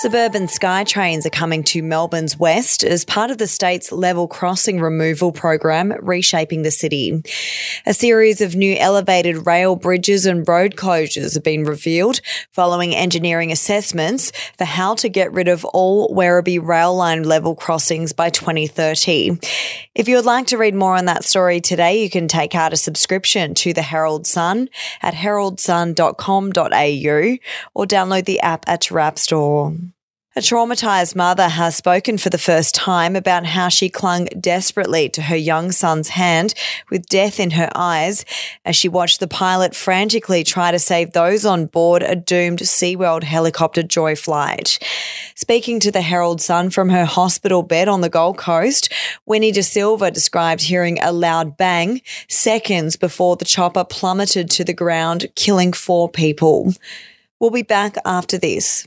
Suburban Sky trains are coming to Melbourne's west as part of the state's level crossing removal program, reshaping the city. A series of new elevated rail bridges and road closures have been revealed following engineering assessments for how to get rid of all Werribee rail line level crossings by 2030. If you would like to read more on that story today, you can take out a subscription to the Herald Sun at heraldsun.com.au or download the app at your app store. A traumatised mother has spoken for the first time about how she clung desperately to her young son's hand with death in her eyes as she watched the pilot frantically try to save those on board a doomed Sea World helicopter joy flight. Speaking to the Herald Sun from her hospital bed on the Gold Coast, Winnie De Silva described hearing a loud bang seconds before the chopper plummeted to the ground, killing four people. We'll be back after this.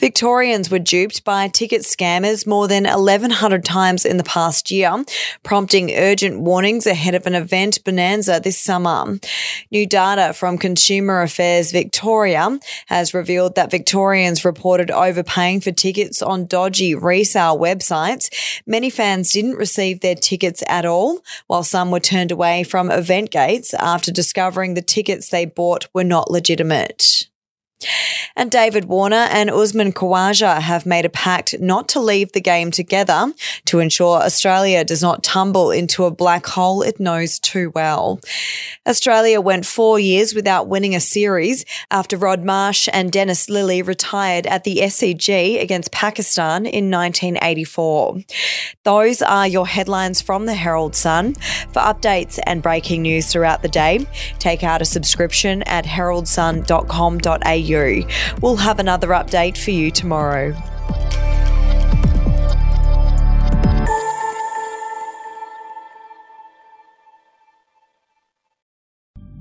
Victorians were duped by ticket scammers more than 1,100 times in the past year, prompting urgent warnings ahead of an event bonanza this summer. New data from Consumer Affairs Victoria has revealed that Victorians reported overpaying for tickets on dodgy resale websites. Many fans didn't receive their tickets at all, while some were turned away from event gates after discovering the tickets they bought were not legitimate. And David Warner and Usman Khawaja have made a pact not to leave the game together to ensure Australia does not tumble into a black hole it knows too well. Australia went four years without winning a series after Rod Marsh and Dennis Lillee retired at the SCG against Pakistan in 1984. Those are your headlines from the Herald Sun. For updates and breaking news throughout the day, take out a subscription at heraldsun.com.au. We'll have another update for you tomorrow.